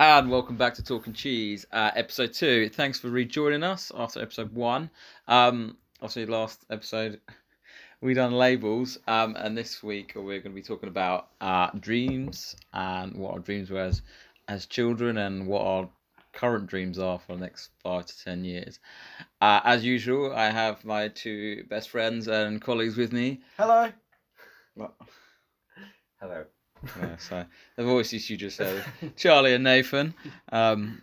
And welcome back to Talking Cheese, uh, episode two. Thanks for rejoining us after episode one. Um, obviously, last episode we done labels, um, and this week we're going to be talking about uh, dreams and what our dreams were as, as children and what our current dreams are for the next five to ten years. Uh, as usual, I have my two best friends and colleagues with me. Hello. Well, Hello. So the voices you just said, Charlie and Nathan. Um,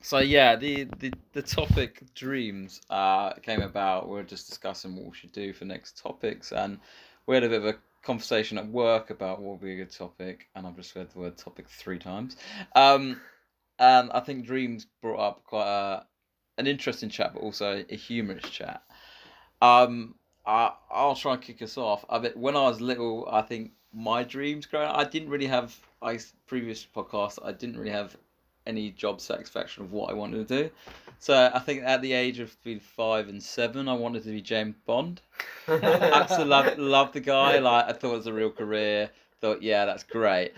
so yeah, the, the the topic dreams uh, came about. We are just discussing what we should do for next topics, and we had a bit of a conversation at work about what would be a good topic. And I've just read the word topic three times. Um, and I think dreams brought up quite a, an interesting chat, but also a humorous chat. Um, I I'll try and kick us off. I when I was little, I think my dreams growing up, I didn't really have. I previous podcast, I didn't really have any job satisfaction of what I wanted to do. So I think at the age of between five and seven, I wanted to be James Bond. Absolutely love, love the guy. Like I thought it was a real career. Thought yeah, that's great.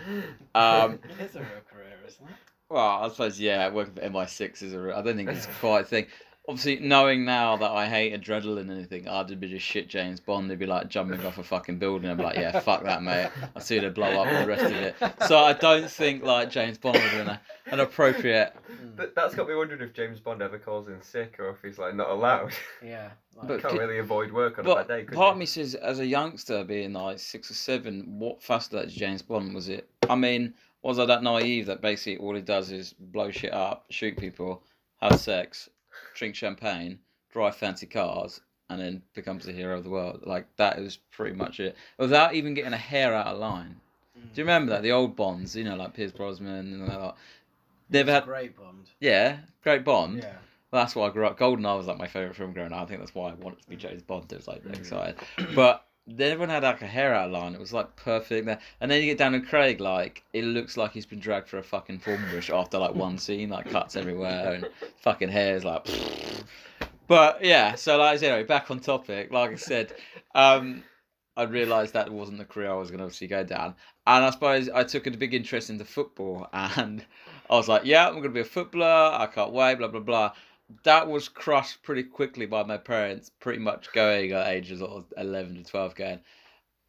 Um, it is a real career, isn't it? well, I suppose yeah, working for MI6 is a. real- I don't think it's quite a thing. Obviously, knowing now that I hate adrenaline and anything, I'd be just shit James Bond. They'd be like jumping off a fucking building. I'd be like, yeah, fuck that, mate. I see they blow up and the rest of it. So I don't think like James Bond would have been an appropriate. But that's got me wondering if James Bond ever calls in sick or if he's like not allowed. Yeah. Like, But- Can't really avoid work on a But bad day. could part you? of me says, as a youngster, being like six or seven, what fascinated James Bond was it? I mean, was I that naive that basically all he does is blow shit up, shoot people, have sex, drink champagne, drive fancy cars, and then becomes the hero of the world? Like that is pretty much it, without even getting a hair out of line. Do you remember that the old Bonds? You know, like Pierce Brosnan and all that. A had, great Bond. yeah, great Bond. Yeah. That's why I grew up. Goldeneye was like my favorite film growing up. I think that's why I wanted to be James Bond. It was like Mm. excited, but they everyone had like a hair out line. It was like perfect. there. And then you get down to Craig, like it looks like he's been dragged for a fucking form brush after like one scene, like cuts everywhere and fucking hair's like. But yeah, so like anyway, back on topic. Like I said, um, I realised that wasn't the career I was going to obviously go down, and I suppose I took a big interest into football, and I was like, yeah, I'm going to be a footballer. I can't wait. Blah blah blah. That was crushed pretty quickly by my parents, pretty much going at ages of eleven to twelve, going.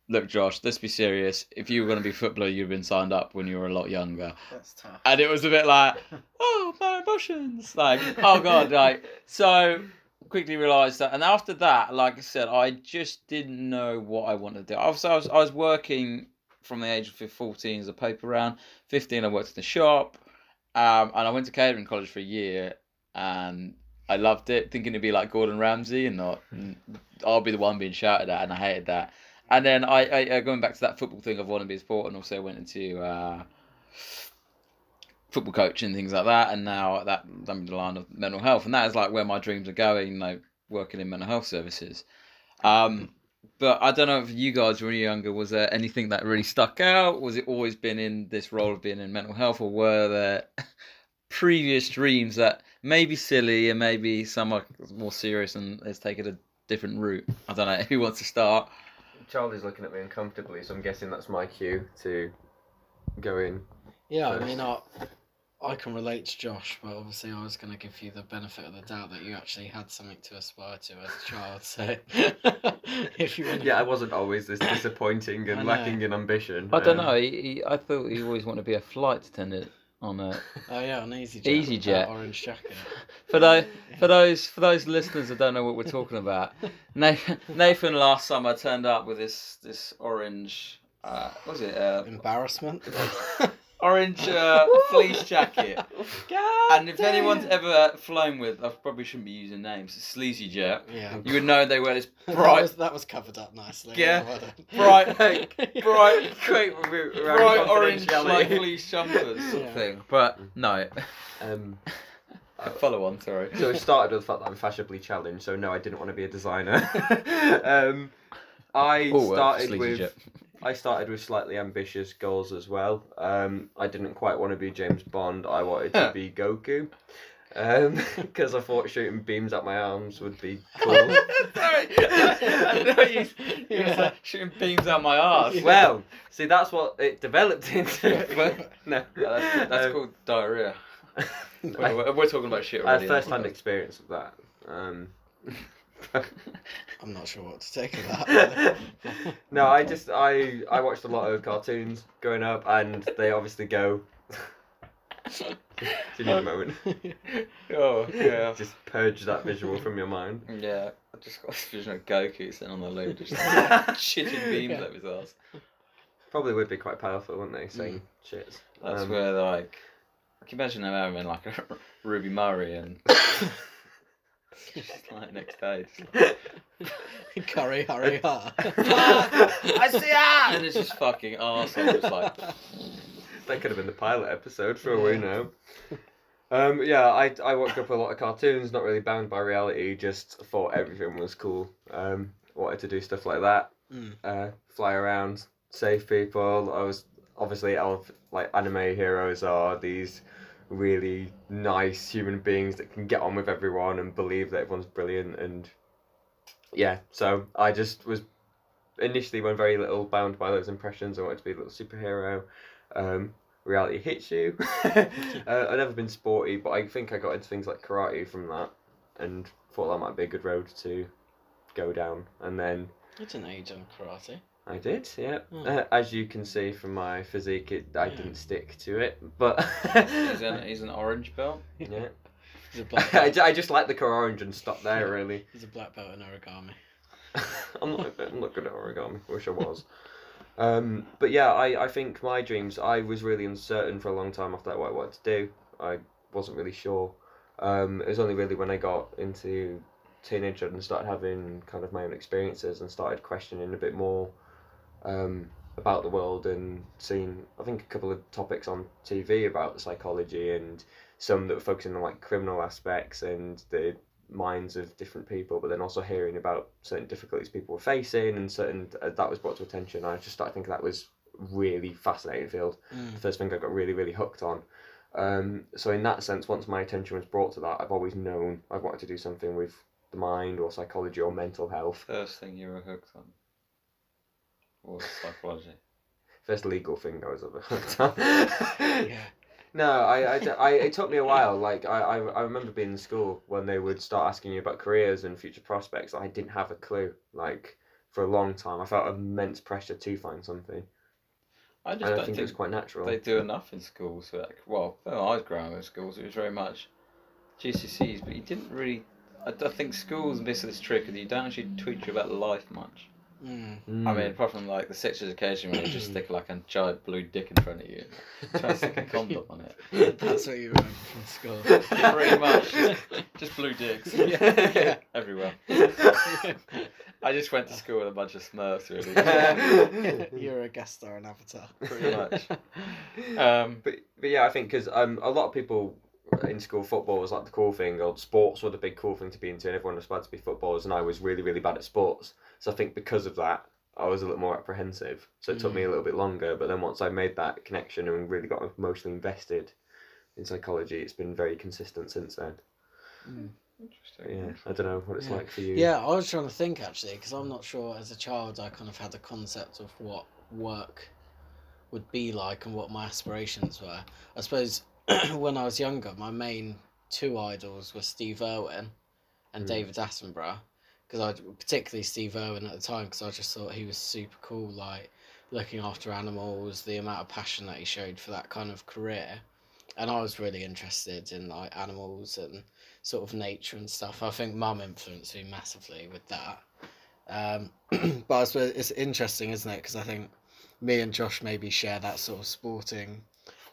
Look, Josh, let's be serious. If you were going to be footballer, you'd been signed up when you were a lot younger. That's tough. And it was a bit like, oh, my emotions. Like, oh, God. Like, so quickly realised that. And after that, like I said, I just didn't know what I wanted to do. Obviously, I was, I was working from the age of 14 as a paper round. 15, I worked in the shop. Um, and I went to catering college for a year. And I loved it, thinking it'd be like Gordon Ramsay and not, I'll be the one being shouted at. And I hated that. And then I, I uh, going back to that football thing of wanting to be a sport, and also went into uh, football coaching things like that, and now that I'm in the line of mental health, and that is like where my dreams are going. You know, working in mental health services. Um, but I don't know if you guys, when you were younger, was there anything that really stuck out? Was it always been in this role of being in mental health, or were there previous dreams that maybe silly and maybe some are more serious and has taken a different route? I don't know. Who wants to start? Charlie's looking at me uncomfortably, so I'm guessing that's my cue to go in. Yeah, I mean, I, I can relate to Josh, but obviously I was going to give you the benefit of the doubt that you actually had something to aspire to as a child. So, if you want Yeah, I wasn't always this disappointing and lacking in ambition. I don't Um, know. He, he, I thought he always wanted to be a flight attendant on a Oh yeah, an easyJet. Easy with that Orange jacket. For those for those for those listeners that don't know what we're talking about, Nathan, Nathan last summer turned up with this this orange. Uh, what was it? Uh, Embarrassment. orange uh, fleece jacket. And if anyone's ever flown with, I probably shouldn't be using names. Sleazy Jet. yeah. You would know they wear this That bright, was, that was covered up nicely. Yeah. well done. bright, bright, Quick, we're, we're bright orange like fleece jumpers sort Yeah. thing. But no, Um, follow on. Sorry. so it started with the fact that I'm fashionably challenged. So no, I didn't want to be a designer. um, I uh, started Sleazy with Jet. I started with slightly ambitious goals as well. Um, I didn't quite want to be James Bond. I wanted to be Goku. Because I thought shooting beams at my arms would be cool. Sorry, I know was like shooting beams out my arse. Well, see, that's what it developed into. But no, that's, that's Um, called diarrhea. We're, we're, we're talking about shit I had already. first-hand experience of that. Um, I'm not sure what to take of that. no, I just I I watched a lot of cartoons growing up, and they obviously go. Do you need a moment? oh yeah. Just purge that visual from your mind. Yeah, I just got this vision of Goku sitting on the loo, just shitting beams Yeah. up his ass. Probably would be quite powerful, wouldn't they? Saying shit. That's Um, where like, I can imagine them having like a Ruby Murray and just like next day, just like, Curry, hurry, ha. I see that, and it's just fucking arsehole, just like That could have been the pilot episode for all we know. Um, yeah, I I watched up a lot of cartoons, not really bound by reality, just thought everything was cool. Um, wanted to do stuff like that, Mm. uh, fly around, save people. I was obviously all of, like anime heroes are these really nice human beings that can get on with everyone and believe that everyone's brilliant and yeah. So I just was initially when very little bound by those impressions. I wanted to be a little superhero. Um, reality hits you. uh, I've never been sporty, but I think I got into things like karate from that, and thought that might be a good road to go down. And then I didn't age on karate. I did, yeah. Hmm. Uh, as you can see from my physique, it, I Yeah. didn't stick to it, but he's an, he's an orange belt. yeah. He's a black I, belt. ju- I just like the car orange and stopped there. Really, He's a black belt in origami. I'm not. I'm not good at origami. Wish I was. Um, but yeah, I, I think my dreams. I was really uncertain for a long time after that what I wanted to do. I wasn't really sure. Um, it was only really when I got into teenagehood and started having kind of my own experiences and started questioning a bit more um, about the world and seeing I think a couple of topics on TV about psychology and some that were focusing on like criminal aspects and the minds of different people, but then also hearing about certain difficulties people were facing and certain uh, that was brought to attention. I just started thinking that was really fascinating field. Mm. The first thing I got really really hooked on. Um, so in that sense, once my attention was brought to that, I've always known I've wanted to do something with the mind or psychology or mental health. First thing you were hooked on was psychology. First legal thing I was ever hooked on. Yeah. No, I, I, I, it took me a while. Like I, I, I remember being in school when they would start asking you about careers and future prospects. I didn't have a clue. Like for a long time, I felt immense pressure to find something. I just I don't think think it was quite natural. they do enough in schools. So like, well, when I was growing up in schools, it was very much GCSEs, but you didn't really. I, I think schools miss this trick, and you don't actually teach you about life much. Mm. Mm. I mean, apart from like the sex education, where you just stick like a giant blue dick in front of you, try to stick a condom on it. That's what you remember from school. Pretty much, just, just blue dicks yeah. everywhere. I just went to school with a bunch of Smurfs, really. You're a guest star in Avatar. Pretty much. Um, But but yeah, I think because um a lot of people in school football was like the cool thing, or sports were the big cool thing to be into, and everyone was aspired to be footballers, and I was really really bad at sports. So I think because of that, I was a little more apprehensive. So it took me a mm. little bit longer, but then once I made that connection and really got emotionally invested in psychology, it's been very consistent since then. Mm. interesting. Yeah, I don't know what it's Yeah. like for you. Yeah, I was trying to think actually because I'm not sure. As a child, I kind of had a concept of what work would be like and what my aspirations were. I suppose when I was younger, my main two idols were Steve Irwin and Mm. David Attenborough. Because I particularly Steve Irwin at the time, because I just thought he was super cool, like looking after animals, the amount of passion that he showed for that kind of career, and I was really interested in like animals and sort of nature and stuff. I think mum influenced me massively with that. Um, but I suppose it's interesting, isn't it? Because I think me and Josh maybe share that sort of sporting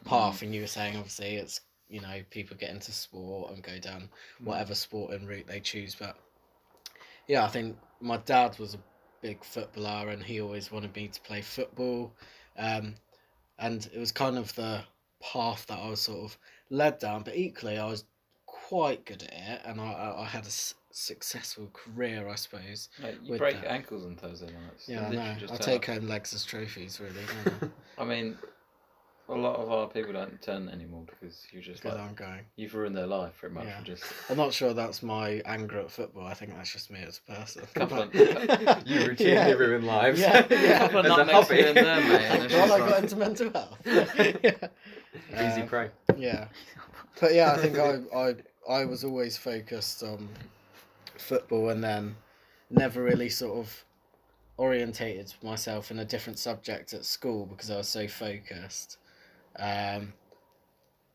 path, and you were saying obviously it's you know people get into sport and go down whatever sporting route they choose. But yeah, I think my dad was a big footballer, and he always wanted me to play football, um, and it was kind of the path that I was sort of led down. But equally, I was quite good at it, and I, I, had a successful career, I suppose. Mate, you break that. ankles on Thursday nights. Yeah, I know. I take home legs as trophies, really. I mean, a lot of our people don't turn anymore because you just Because like I'm going. you've ruined their life pretty much. Yeah. Just I'm not sure that's my anger at football. I think that's just me as a person. Couple of- You routinely Yeah. ruin lives. Yeah, yeah. Couple of As nutmegs hobby. here and there, mate, Well, just I got into mental health. yeah. Easy Uh, prey. Yeah, but yeah, I think I, I I was always focused on football, and then never really sort of orientated myself in a different subject at school because I was so focused. Um,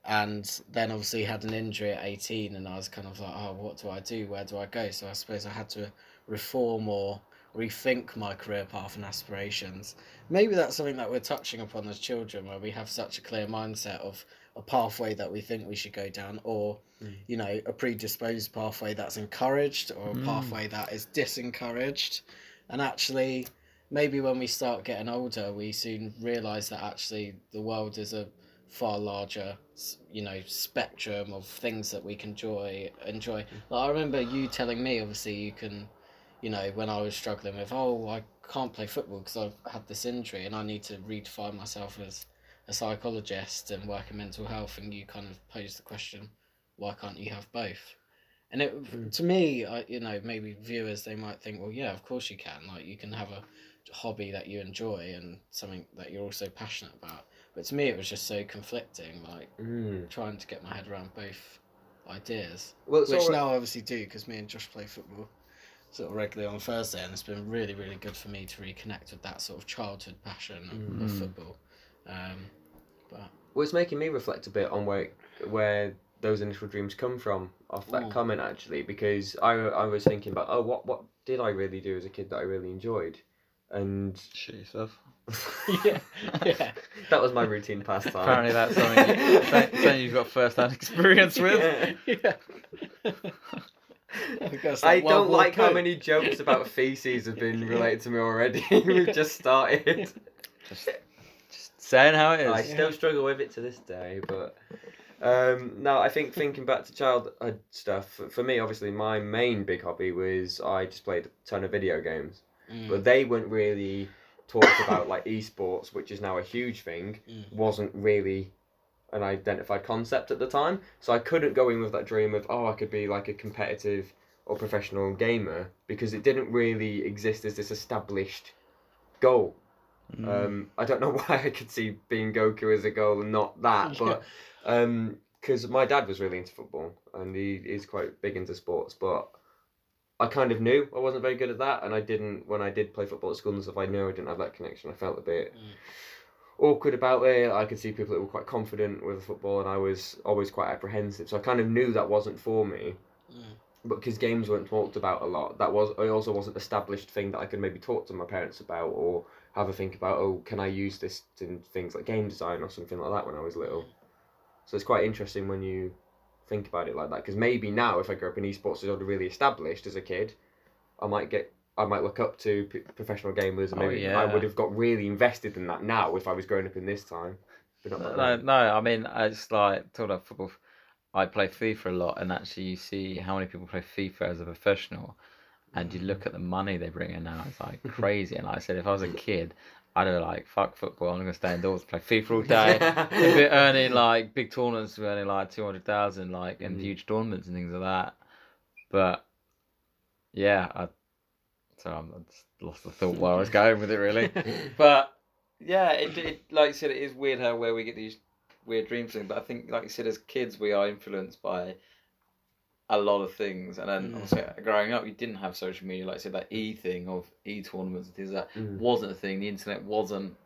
and then obviously had an injury at 18 and I was kind of like, oh, what do I do? Where do I go? So I suppose I had to reform or rethink my career path and aspirations. Maybe that's something that we're touching upon as children where we have such a clear mindset of a pathway that we think we should go down or Mm. you know a predisposed pathway that's encouraged or a Mm. pathway that is disencouraged and actually maybe when we start getting older we soon realize that actually the world is a far larger you know spectrum of things that we can enjoy. Enjoy like, i remember you telling me obviously you can you know when i was struggling with oh i can't play football because i've had this injury and i need to redefine myself as a psychologist and work in mental health and you kind of posed the question why can't you have both? And it Mm. to me I, you know maybe viewers they might think well yeah of course you can. Like you can have a hobby that you enjoy and something that you're also passionate about but to me it was just so conflicting like Mm. trying to get my head around both ideas Well, which right- now I obviously do because me and Josh play football sort of regularly on Thursday, and it's been really, really good for me to reconnect with that sort of childhood passion of, of Mm. football. Um, but Well, it's making me reflect a bit on where where those initial dreams come from off that Mm. comment actually, because I I was thinking about oh what what did I really do as a kid that I really enjoyed, and shit yourself. yeah, yeah, that was my routine pastime. Apparently, that's something, you- something something you've got first-hand experience with. Yeah. yeah. I, I like don't War like how many jokes about feces have been related to me already. We've just started. Just, just saying how it is. I still struggle with it to this day, but um, no, I think thinking back to childhood stuff for- for me, obviously, my main big hobby was I just played a ton of video games, Mm, but they weren't really talked about like esports, which is now a huge thing. Mm. Wasn't really an identified concept at the time, so I couldn't go in with that dream of oh I could be like a competitive or professional gamer because it didn't really exist as this established goal. Mm. Um, I don't know why I could see being Goku as a goal and not that, but because my dad was really into football and he is quite big into sports, but I kind of knew I wasn't very good at that, and I didn't when I did play football at school and stuff. I knew I didn't have that connection. I felt a bit Mm. awkward about it. I could see people that were quite confident with football, and I was always quite apprehensive. So I kind of knew that wasn't for me Mm. but because games weren't talked about a lot, that was it also wasn't established thing that I could maybe talk to my parents about or have a think about. Oh, can I use this in things like game design or something like that when I was little? So it's quite interesting when you think about it like that. Because maybe now, if I grew up in esports, was already really established as a kid, I might get. I might look up to p- professional gamers, and Oh, maybe yeah. I would have got really invested in that now if I was growing up in this time. But not No, no, no, I mean, it's like talking about football. I play FIFA a lot, and actually, you see how many people play FIFA as a professional, and you look at the money they bring in now. It's like crazy. And like I said, if I was a kid, I'd have like fuck football. I'm gonna stay indoors, play FIFA all day. if we're earning like big tournaments, we're earning like two hundred thousand, like in Mm. huge tournaments and things like that. But yeah, I so I'm I just lost the thought where I was going with it really. But yeah, it, it like you said, it is weird how where we get these weird dreams things. But I think, like you said, as kids, we are influenced by a lot of things. And then Mm. obviously, growing up, you didn't have social media. Like I said, that e thing of e tournaments and things like that Mm. wasn't a thing. The internet wasn't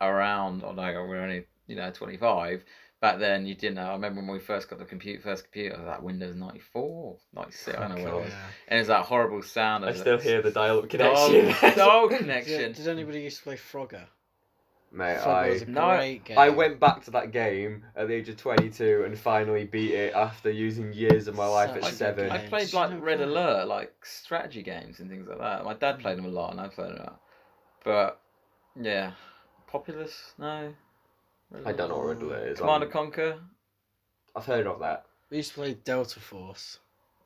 around. Although we're only you know twenty five. Back then, you didn't know. I remember when we first got the computer, first computer, that Windows 94, 96, I don't know what it was. Yeah. And it's that horrible sound. I still that hear the dial-up connection. dog Did, connection. did anybody used to play Frogger? Mate, Frogger I was a No, great game. I went back to that game at the age of 22 and finally beat it after using years of my life Such at a good seven. I played like never Red play? Alert, like strategy games and things like that. My dad played them a lot, and I played them a lot. But yeah, Populous, no. Red I don't know what Red Alert is. Command I'm- and Conquer. I've heard of that. We used to play Delta Force.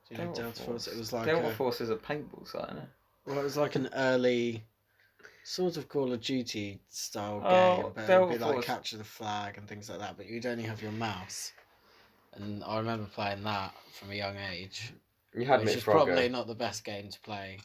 Do you know Delta Delta Force? Force. It was like Delta a, Force is a paintball site, isn't it? well, it was like an early sort of Call of Duty style Oh, game, but it would be like Force. capture the flag and things like that. But you'd only have your mouse. And I remember playing that from a young age, You had which Mitch is Frogger. probably not the best game to play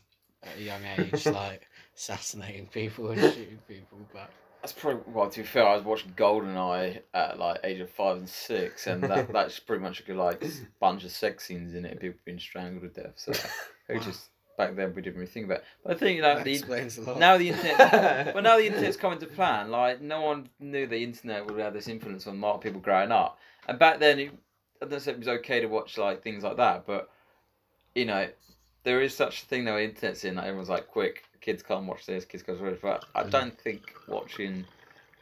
at a young age, like assassinating people and shooting people. But That's probably well. To be fair, I was watching GoldenEye at like age of five and six, and that that's pretty much a good like bunch of sex scenes in it. People being strangled to death. So it Wow. just back then we didn't really think about. It. But I think know that the, explains a lot. now the internet. Well, now the internet's coming to plan. Like no one knew the internet would have this influence on a lot of people growing up. And back then, it, I don't say it was okay to watch like things like that, but you know, there is such a thing now. Internet's in. Like, everyone's like, quick, kids can't watch this. Kids can't watch this. But I don't think watching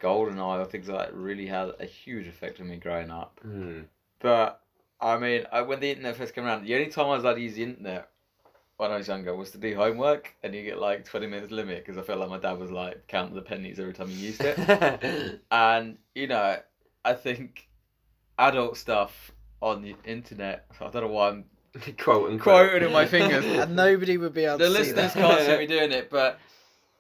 GoldenEye or things like that really had a huge effect on me growing up. Hmm. But I mean, I, when the internet first came around, the only time I was allowed to use the internet when I was younger was to do homework, and you get like twenty minutes limit because I felt like my dad was like counting the pennies every time you used it. and you know, I think adult stuff on the internet. I don't know why I'm quoting, quoting in my fingers. and nobody would be able the to see listeners can't see me doing it, but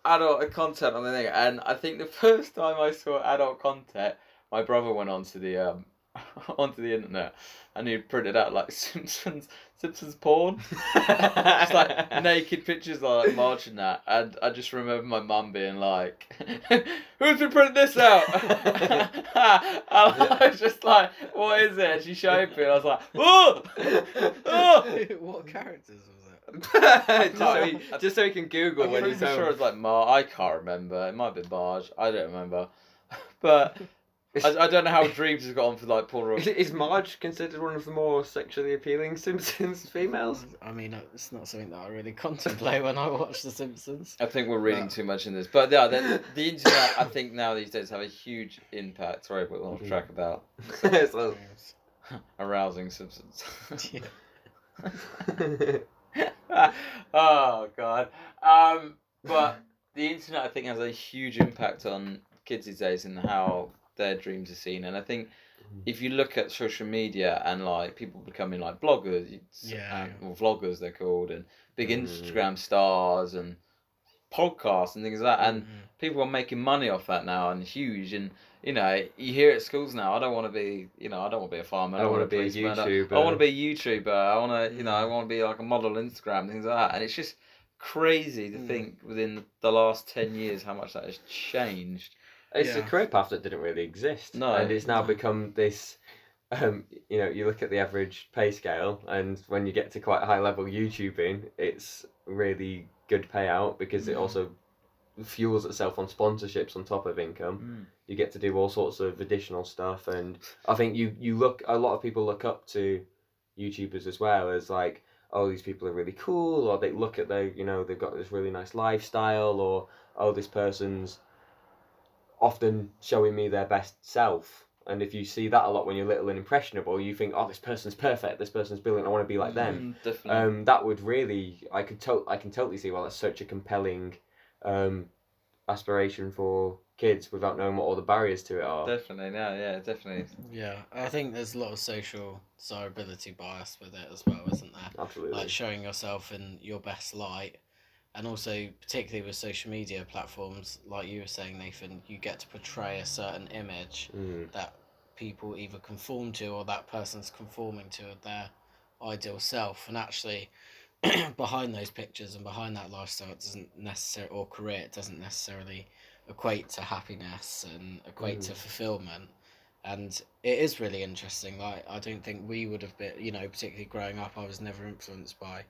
adult content on the thing. And I think the first time I saw adult content, my brother went onto the um onto the internet and he printed out like Simpsons Simpsons porn. It's like naked pictures of like Marge and that, and I just remember my mum being like, "Who's been printing this out?" and I was just like, "What is it?" And she showed me, and I was like, "Oh, oh!" what characters was it? just, so he, just so he can Google I'm when pretty he's home. sure it's like Mar. I can't remember. It might be Marge. I don't remember. But I, I don't know how Dreams has got on for like Paul Is, is Marge considered one of the more sexually appealing Simpsons females? I mean, it's not something that I really contemplate when I watch The Simpsons. I think we're reading No. too much in this, but yeah, the, the internet. I think now these days have a huge impact. Sorry, but we're off track about So- arousing Simpsons. Yeah. oh god. Um, but the internet, I think, has a huge impact on kids these days and how their dreams are seen. And I think if you look at social media and like people becoming like bloggers, Yeah, and- or vloggers they're called, and big Mm. Instagram stars and podcasts and things like that, and Mhm. people are making money off that now and huge and. You know, you hear at schools now. I don't want to be, you know, I don't want to be a farmer. I don't wanna wanna be a policeman, I- YouTuber. I want to be a YouTuber. I want to, you know, I want to be like a model on Instagram, things like that. And it's just crazy to Mm. think within the last 10 years how much that has changed. It's a career path that didn't really exist. No. And it's now become this. Um, you know, you look at the average pay scale, and when you get to quite high level YouTubing, it's really good payout because it Mm. also fuels itself on sponsorships on top of income. You get to do all sorts of additional stuff, and I think you you look a lot of people look up to YouTubers as well as like, oh, these people are really cool, or they look at their, you know, they've got this really nice lifestyle, or oh, this person's often showing me their best self. And if you see that a lot when you're little and impressionable, you think, oh, this person's perfect, this person's brilliant, I want to be like them. Mm, definitely. Um, that would really, I could to- I can totally see why that's such a compelling um, aspiration for kids without knowing what all the barriers to it are. definitely, yeah, yeah, definitely. Yeah, I think there's a lot of social desirability bias with it as well, isn't there? Absolutely. Like showing yourself in your best light, and also particularly with social media platforms, like you were saying, Nathan, you get to portray a certain image Mm. that people either conform to or that person's conforming to their ideal self, and actually. behind those pictures and behind that lifestyle, it doesn't necessarily or career, it doesn't necessarily equate to happiness and equate to Mm. fulfillment and it is really interesting like i don't think we would have been you know particularly growing up i was never influenced by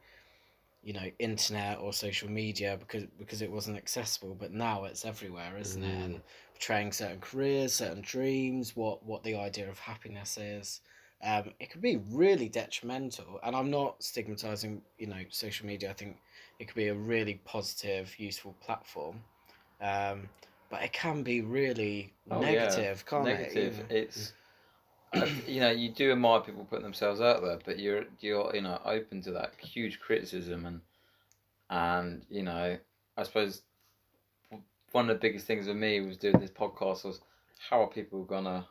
you know internet or social media because because it wasn't accessible but now it's everywhere isn't it Mm. and portraying certain careers certain dreams what what the idea of happiness is um, it could be really detrimental and i'm not stigmatizing you know social media i think it could be a really positive useful platform um, but it can be really Oh, yeah. negative can't Negative. it you? It's, you know, you do admire people putting themselves out there, but you're you're you know open to that huge criticism and and you know, I suppose one of the biggest things for me was doing this podcast was how are people gonna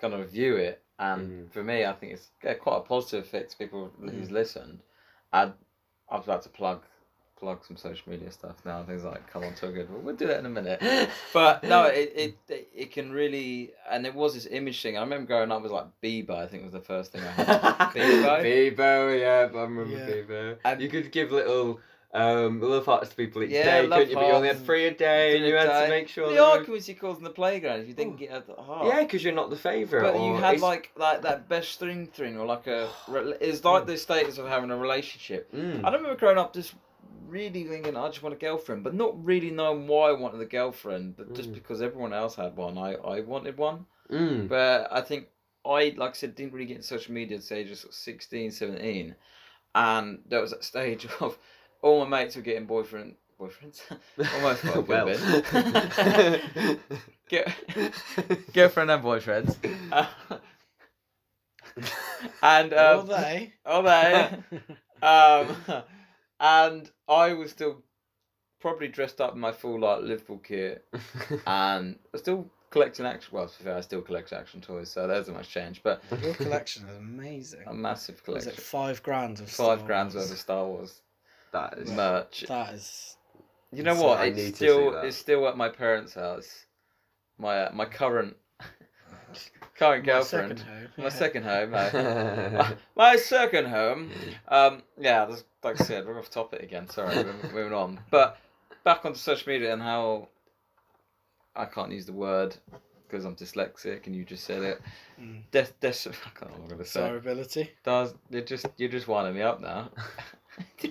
gonna view it and Mm. for me I think it's quite a positive effect to people who's Mm. listened and I was about to plug plug some social media stuff now. Things like come on to a good. We'll do that in a minute. But no, it, it it it can really, and it was this image thing. I remember growing up was like Bieber. I think was the first thing I had. Bebo? Bebo, yeah, I remember Yeah. Bebo. And- you could give little um love hearts to people each Yeah, day, couldn't you? But you only had three a day, and you had to make sure. the they were- arguments you caused in the playground if you didn't Oh. get at the heart. Yeah, because you're not the favourite. But you had it's- like like that best string thing or like a re- it's like the status of having a relationship. Mm. I don't remember growing up just really thinking I just want a girlfriend, but not really knowing why I wanted a girlfriend, but just Mm. because everyone else had one, I, I wanted one. Mm. But I think I, like I said, didn't really get into social media until age of 16, 17. And there was that stage of all my mates were getting boyfriend boyfriends. Almost got a well. Get, girlfriend and boyfriends. Uh, and All um, they. are they? Um, and I was still probably dressed up in my full like Liverpool kit, and I was still collecting action. Well, to be fair, I still collect action toys, so there's not much change. But Your collection is amazing. a massive collection, it five grand of five Star grand's Wars? worth of Star Wars that is merch. That is. You know what? It's still it's still at my parents' house. My uh, my current current My girlfriend. second home. My second home. uh, my second home. Um, yeah, that's, like I said, we're off topic again. Sorry, we're moving on. But back onto social media and how I can't use the word because I'm dyslexic, and you just said it. Mm. Des, des, I can't know what I'm gonna say. Desirability. Does you're just you're just winding me up now. Des,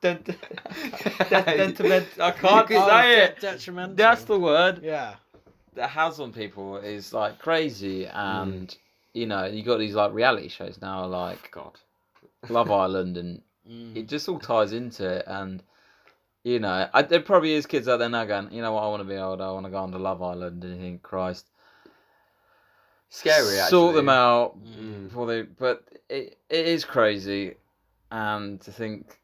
des, des, detriment- I can't You say de- it. Detrimental. That's the word Yeah. That has on people is like crazy, Mm. and you know you got these like reality shows now, like God. Love Island, and Mm. it just all ties into it. And you know, I, there probably is kids out there now going, you know what, I want to be old, I want to go on to Love Island, and you think, Christ, Scary, actually. sort them out Mm. before they. But it it is crazy, and to think.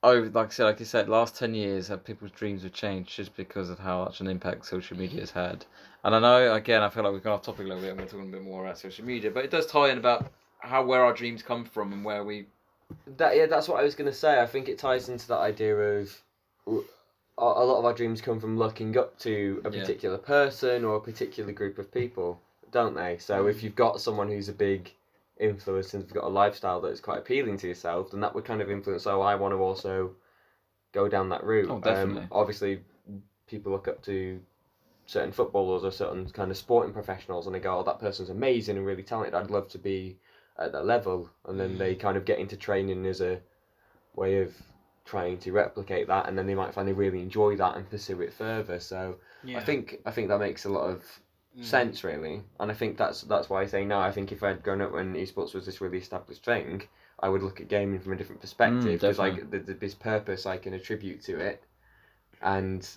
Over, like I said, like you said, last ten years, how people's dreams have changed just because of how much an impact social media has had. And I know, again, I feel like we've gone off topic a little bit, and we're talking a bit more about social media, but it does tie in about how where our dreams come from and where we That yeah, that's what I was gonna say. I think it ties into that idea of a lot of our dreams come from looking up to a Yeah. particular person or a particular group of people, don't they? So if you've got someone who's a big influence and you've got a lifestyle that's quite appealing to yourself, then that would kind of influence. Oh, I want to also go down that route. Oh, definitely. Um, obviously, people look up to certain footballers or certain kind of sporting professionals, and they go, "Oh, that person's amazing and really talented. I'd love to be at that level." And then they kind of get into training as a way of trying to replicate that, and then they might find they really enjoy that and pursue it further. So Yeah. I think I think that makes a lot of Mm. sense really, and I think that's that's why I say now. I think if I'd grown up when esports was this really established thing, I would look at gaming from a different perspective because like definitely. the, the, this purpose I can attribute to it, and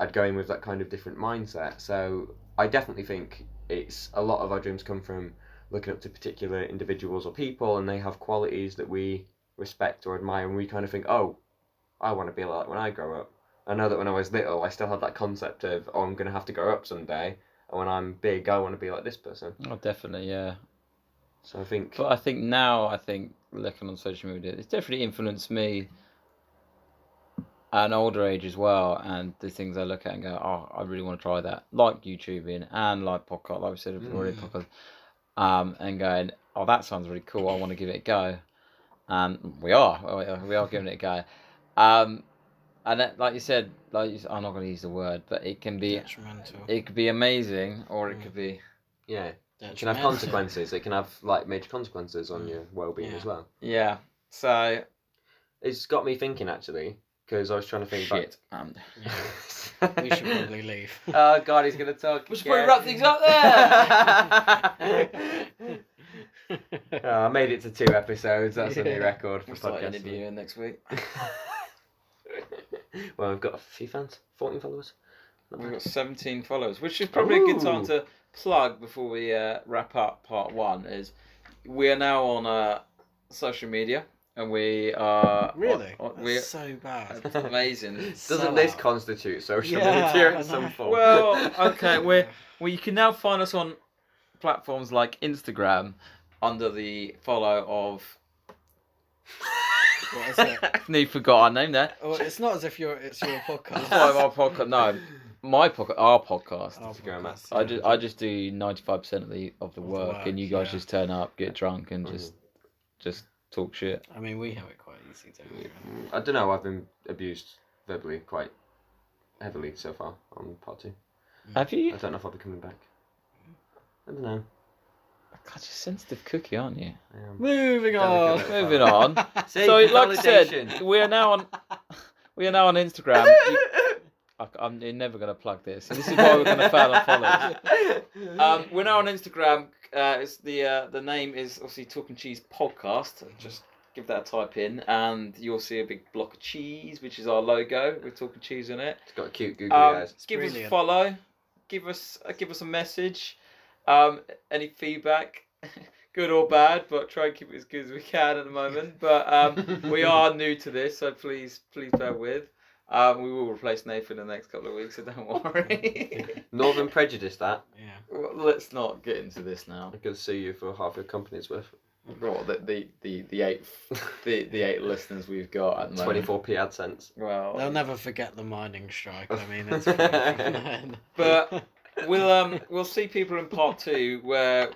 I'd go in with that kind of different mindset. So I definitely think it's a lot of our dreams come from looking up to particular individuals or people, and they have qualities that we respect or admire, and we kind of think, oh, I want to be like when I grow up. I know that when I was little, I still had that concept of, oh, I'm going to have to grow up someday. And when I'm big, I want to be like this person. Oh, definitely, yeah. So I think, But I think now, I think looking on social media, it's definitely influenced me an older age as well. And the things I look at and go, oh, I really want to try that, like YouTubing and like podcast, like we said already, Mm. podcast. Um, and going, oh, that sounds really cool. I want to give it a go. And we are, we are- giving it a go. Um, and that, like you said, like you, I'm not going to use the word, but it can be, Detrimental. it could be amazing, or it Mm. could be, yeah, it can have consequences. It can have like major consequences on Mm. your well-being Yeah. as well. yeah. So It's got me thinking actually, because I was trying to think shit. Um, Yeah. We should probably leave. oh God, he's gonna talk. We should again. probably wrap things up there. Oh, I made it to two episodes. That's a new Yeah. record for We'll start podcasting. interviewing next week. well, I've got a few fans, fourteen followers. Not We've bad. got 17 followers, which is probably a good time to plug before we uh, wrap up part one. Is we are now on uh, social media and we are Really? on- on- we're so bad. it's amazing. Doesn't this Sellout. constitute social Yeah, media in some form? Well, okay, we're well. You can now find us on platforms like Instagram under the follow of What is it? You forgot our name there. Well, it's not as if you're it's your podcast. Oh, our podcast. No, my podcast. Our podcast. Our Instagram podcast, I yeah. just I just do ninety five percent of the of the Of the work, work, and you guys yeah. just turn up, get drunk, and Mhm. just just talk shit. I mean, we have it quite easy, don't we? I don't know. I've been abused verbally quite heavily so far on part two. Mm. Have you? I don't know if I'll be coming back. I don't know. God, you're a sensitive cookie, aren't you? I am. Moving on. Moving on. See, so, like I said, validation. we are now on we are now on Instagram. You- I, I'm you're never gonna plug this. This is why we're gonna fail and follow. Um, we're now on Instagram. Uh, it's the uh, the name is obviously Talking Cheese Podcast. Just give that a type in, and you'll see a big block of cheese, which is our logo with Talking Cheese on it. It's got a cute googly Um, eyes. give us a follow. Give us uh, give us a message. Um, any feedback, good or bad, but try and keep it as good as we can at the moment. But um, we are new to this, so please please bear with. Um, we will replace Nathan in the next couple of weeks, so don't worry. Northern Prejudice, that. Yeah. Well, Let's not get into this now. I could sue you for half your company's worth. Well, the the, the, the eight the, the eight listeners we've got at the 24p AdSense. Well, They'll never forget the mining strike. I mean, it's pretty- But we'll um we'll see people in part two where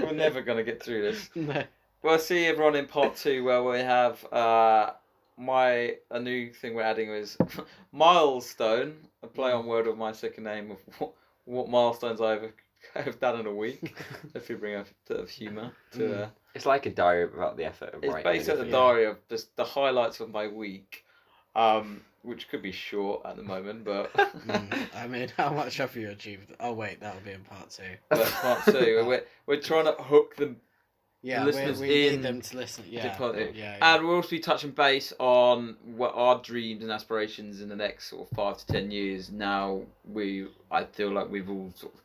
we're never gonna get through this. no. We'll see everyone in part two where we have uh my a new thing we're adding is milestone, a play on word of my second name of what, what milestones I've have done in a week. if you bring a bit of humour to uh, It's like a diary about the effort of it's writing. based on the diary of just the highlights of my week. Um, which could be short at the moment, but Mm, I mean, how much have you achieved? Oh wait, that'll be in part two. that's part two. We're, we're trying to hook them Yeah, we, listeners we in need them to listen. Yeah, yeah, yeah. And we'll also be touching base on what our dreams and aspirations in the next sort of five to ten years. Now we, I feel like we've all sort of,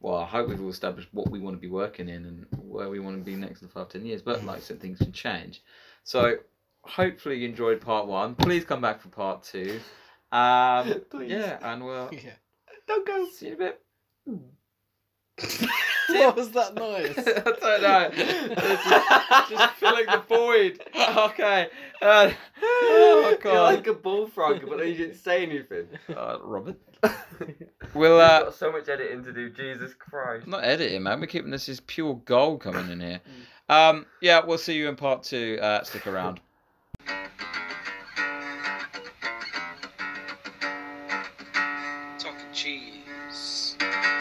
well, I hope we've all established what we want to be working in and where we want to be next in five ten years. But like said, things can change. So hopefully you enjoyed part one. Please come back for part two. Um, Please. yeah, and we'll Yeah. Don't go. see you in a bit. what was that noise? I don't know. It's just, just filling the void. Okay. Uh, oh You're god. like a bullfrog, but then you didn't say anything. Uh, Robert. We'll uh, got so much editing to do. Jesus Christ. I'm not editing, man. We're keeping this as pure gold coming in here. Um, yeah, we'll see you in part two. Uh, stick around.